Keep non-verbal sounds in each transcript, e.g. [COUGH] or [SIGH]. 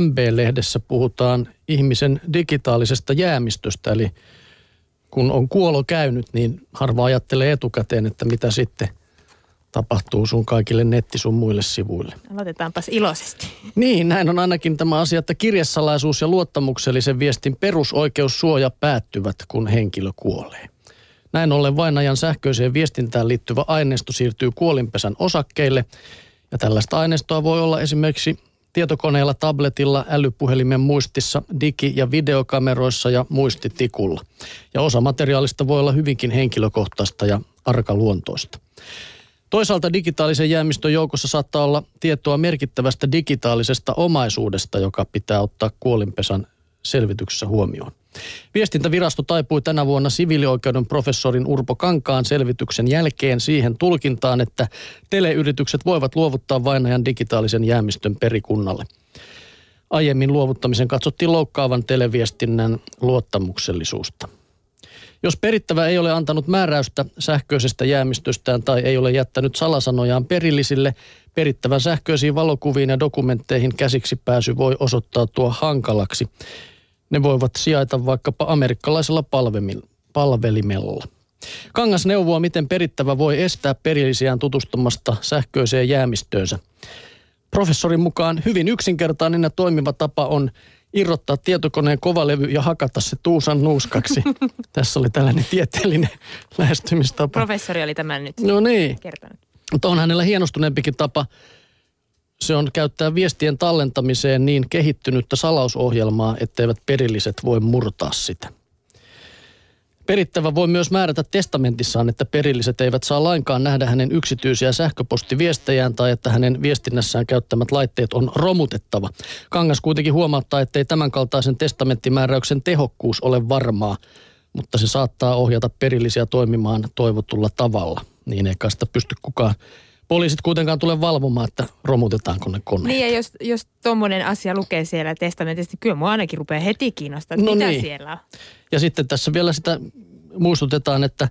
MB-lehdessä puhutaan ihmisen digitaalisesta jäämistöstä, eli kun on kuolo käynyt, niin harva ajattelee etukäteen, että mitä sitten tapahtuu sun kaikille netti sun muille sivuille. Aloitetaanpas iloisesti. Niin, näin on ainakin tämä asia, että kirjesalaisuus ja luottamuksellisen viestin perusoikeussuoja päättyvät, kun henkilö kuolee. Näin ollen vainajan sähköiseen viestintään liittyvä aineisto siirtyy kuolinpesän osakkeille. Ja tällaista aineistoa voi olla esimerkiksi tietokoneella, tabletilla, älypuhelimen muistissa, digi- ja videokameroissa ja muistitikulla. Ja osa materiaalista voi olla hyvinkin henkilökohtaista ja arkaluontoista. Toisaalta digitaalisen jäämistön joukossa saattaa olla tietoa merkittävästä digitaalisesta omaisuudesta, joka pitää ottaa kuolinpesän selvityksessä huomioon. Viestintävirasto taipui tänä vuonna siviilioikeuden professorin Urpo Kankaan selvityksen jälkeen siihen tulkintaan, että teleyritykset voivat luovuttaa vainajan digitaalisen jäämistön perikunnalle. Aiemmin luovuttamisen katsottiin loukkaavan televiestinnän luottamuksellisuutta. Jos perittävä ei ole antanut määräystä sähköisestä jäämistöstään tai ei ole jättänyt salasanojaan perillisille, perittävän sähköisiin valokuviin ja dokumentteihin käsiksi pääsy voi osoittautua hankalaksi. Ne voivat sijaita vaikkapa amerikkalaisella palvelimella. Kangas neuvoa, miten perittävä voi estää perillisiään tutustumasta sähköiseen jäämistöönsä. Professorin mukaan hyvin yksinkertainen ja toimiva tapa on irrottaa tietokoneen kovalevy ja hakata se tuusan nuuskaksi. [LAUGHS] Tässä oli tällainen tieteellinen lähestymistapa. Professori oli tämän nyt no niin. kertonut. Mutta on hänellä hienostuneempikin tapa. Se on käyttää viestien tallentamiseen niin kehittynyttä salausohjelmaa, etteivät perilliset voi murtaa sitä. Perittävä voi myös määrätä testamentissaan, että perilliset eivät saa lainkaan nähdä hänen yksityisiä sähköpostiviestejään tai että hänen viestinnässään käyttämät laitteet on romutettava. Kangas kuitenkin huomauttaa, ettei tämänkaltaisen testamenttimääräyksen tehokkuus ole varmaa, mutta se saattaa ohjata perillisiä toimimaan toivotulla tavalla. Niin eikä sitä pysty kukaan poliisit kuitenkaan tule valvomaan, että romutetaanko ne koneet. Niin ja jos, jos tuommoinen asia lukee siellä testamentissa, niin kyllä mua ainakin rupeaa heti kiinnostaa, että no mitä niin. siellä on. Ja sitten tässä vielä sitä muistutetaan, että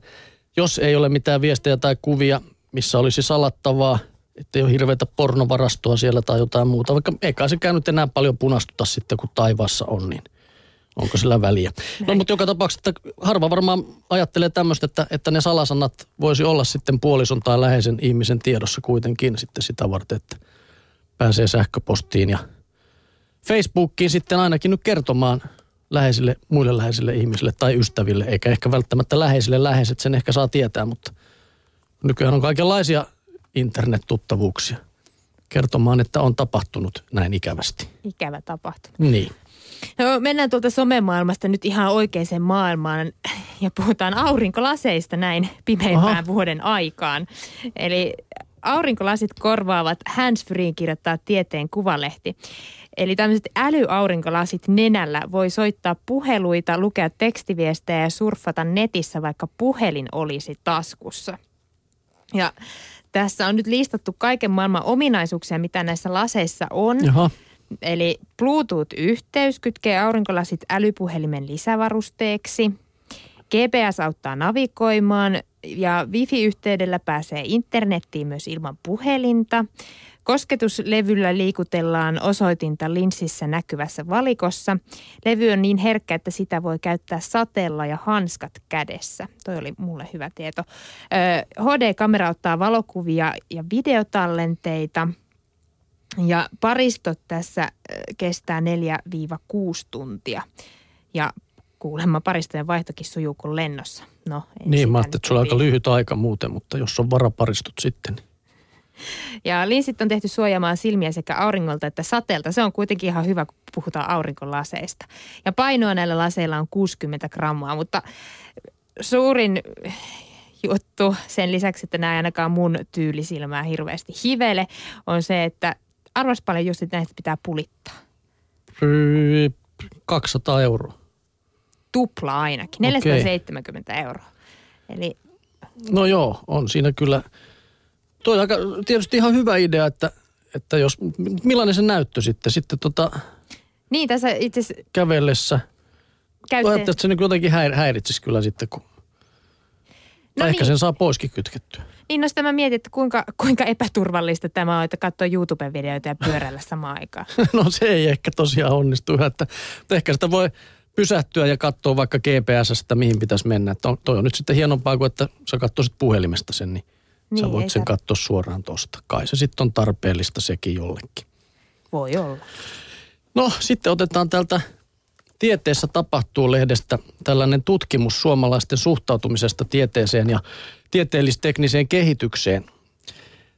jos ei ole mitään viestejä tai kuvia, missä olisi salattavaa, ettei ole hirveätä pornovarastoa siellä tai jotain muuta, vaikka eikä se käynyt enää paljon punastuta sitten, kun taivaassa on, niin – Onko sillä väliä? No mutta joka tapauksessa, että harva varmaan ajattelee tämmöistä, että, että ne salasanat voisi olla sitten puolison tai läheisen ihmisen tiedossa kuitenkin sitten sitä varten, että pääsee sähköpostiin ja Facebookiin sitten ainakin nyt kertomaan läheisille, muille läheisille ihmisille tai ystäville, eikä ehkä välttämättä läheisille läheiset sen ehkä saa tietää, mutta nykyään on kaikenlaisia internet-tuttavuuksia kertomaan, että on tapahtunut näin ikävästi. Ikävä tapahtunut. Niin. No, mennään tuolta somemaailmasta nyt ihan oikeaan maailmaan ja puhutaan aurinkolaseista näin pimeimpään Aha. vuoden aikaan. Eli aurinkolasit korvaavat handsfreen kirjoittaa tieteen kuvalehti. Eli tämmöiset älyaurinkolasit nenällä voi soittaa puheluita, lukea tekstiviestejä ja surffata netissä, vaikka puhelin olisi taskussa. Ja tässä on nyt listattu kaiken maailman ominaisuuksia, mitä näissä laseissa on. Jaha. Eli Bluetooth-yhteys kytkee aurinkolasit älypuhelimen lisävarusteeksi. GPS auttaa navigoimaan ja wifi-yhteydellä pääsee internettiin myös ilman puhelinta. Kosketuslevyllä liikutellaan osoitinta linssissä näkyvässä valikossa. Levy on niin herkkä, että sitä voi käyttää sateella ja hanskat kädessä. Toi oli mulle hyvä tieto. HD-kamera ottaa valokuvia ja videotallenteita – ja paristot tässä kestää 4-6 tuntia. Ja kuulemma paristojen vaihtokin sujuu kuin lennossa. No, niin, mä ajattelin, että sulla on aika lyhyt aika muuten, mutta jos on varaparistot sitten. Niin- ja linssit on tehty suojaamaan silmiä sekä auringolta että sateelta. Se on kuitenkin ihan hyvä, kun puhutaan aurinkolaseista. Ja painoa näillä laseilla on 60 grammaa, mutta suurin juttu sen lisäksi, että nämä ei ainakaan mun tyylisilmää hirveästi hivele, on se, että arvas paljon just, että näistä pitää pulittaa. 200 euroa. Tupla ainakin, 470 okay. euroa. Eli... No joo, on siinä kyllä. Tuo on aika, tietysti ihan hyvä idea, että, että jos, millainen se näyttö sitten, sitten tota, niin, tässä itse kävellessä. Käytte... Ajattelin, että se niin jotenkin häiritsisi kyllä sitten, kun No tai niin. ehkä sen saa poiskin kytkettyä. Sitä mä mietin, että kuinka, kuinka epäturvallista tämä on, että katsoa YouTube-videoita ja pyöräillä samaan aikaan. [LAUGHS] no se ei ehkä tosiaan onnistu, että, että ehkä sitä voi pysähtyä ja katsoa vaikka GPSstä, mihin pitäisi mennä. Että on, toi on nyt sitten hienompaa kuin, että sä katsoisit puhelimesta sen, niin, niin sä voit sen tar- katsoa suoraan tosta. Kai se sitten on tarpeellista sekin jollekin. Voi olla. No sitten otetaan tältä Tieteessä tapahtuu lehdestä tällainen tutkimus suomalaisten suhtautumisesta tieteeseen ja tieteellistekniseen kehitykseen.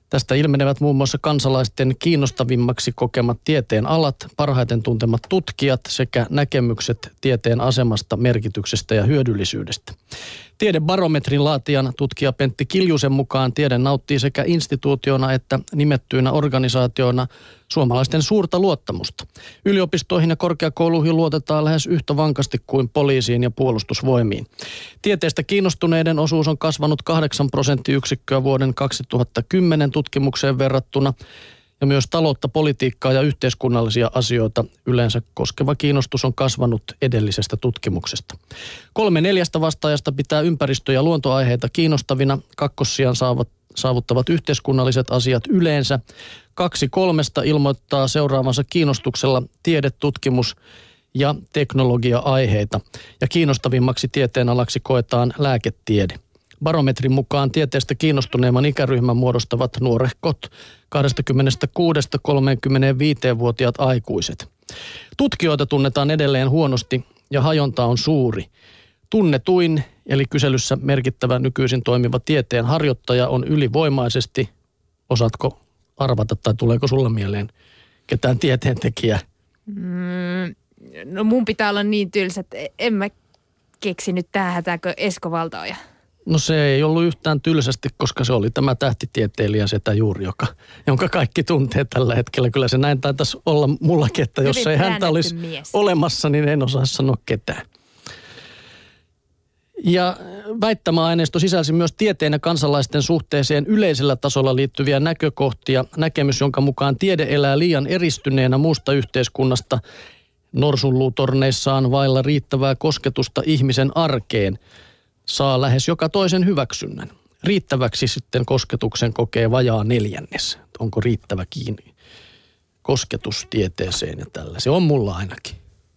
Tästä ilmenevät muun muassa kansalaisten kiinnostavimmaksi kokemat tieteen alat, parhaiten tuntemat tutkijat sekä näkemykset tieteen asemasta, merkityksestä ja hyödyllisyydestä. Tiedebarometrin laatijan tutkija Pentti Kiljusen mukaan tiede nauttii sekä instituutiona että nimettyinä organisaatioina suomalaisten suurta luottamusta. Yliopistoihin ja korkeakouluihin luotetaan lähes yhtä vankasti kuin poliisiin ja puolustusvoimiin. Tieteestä kiinnostuneiden osuus on kasvanut 8 prosenttiyksikköä vuoden 2010 tutkimukseen verrattuna ja myös taloutta, politiikkaa ja yhteiskunnallisia asioita yleensä koskeva kiinnostus on kasvanut edellisestä tutkimuksesta. Kolme neljästä vastaajasta pitää ympäristö- ja luontoaiheita kiinnostavina. Kakkossian saavat, saavuttavat yhteiskunnalliset asiat yleensä. Kaksi kolmesta ilmoittaa seuraavansa kiinnostuksella tiedetutkimus ja teknologia-aiheita. Ja kiinnostavimmaksi tieteenalaksi koetaan lääketiede. Barometrin mukaan tieteestä kiinnostuneemman ikäryhmän muodostavat nuorehkot 26-35-vuotiaat aikuiset. Tutkijoita tunnetaan edelleen huonosti ja hajonta on suuri. Tunnetuin, eli kyselyssä merkittävä nykyisin toimiva tieteen harjoittaja on ylivoimaisesti, osaatko arvata tai tuleeko sulla mieleen ketään tieteentekijää? Mm, no mun pitää olla niin tylsä, että en mä keksinyt tähän hätääkö Esko Valtaoja. No se ei ollut yhtään tylsästi, koska se oli tämä tähtitieteilijä setä juuri, joka, jonka kaikki tuntee tällä hetkellä. Kyllä se näin taitaisi olla mullakin, että jos Hyvin ei häntä olisi mies. olemassa, niin en osaa sanoa ketään. Ja väittämäaineisto sisälsi myös tieteen ja kansalaisten suhteeseen yleisellä tasolla liittyviä näkökohtia. Näkemys, jonka mukaan tiede elää liian eristyneenä muusta yhteiskunnasta norsunluutorneissaan vailla riittävää kosketusta ihmisen arkeen – saa lähes joka toisen hyväksynnän. Riittäväksi sitten kosketuksen kokee vajaa neljännes. Onko riittävä kiinni kosketus tieteeseen ja tällä. Se on mulla ainakin.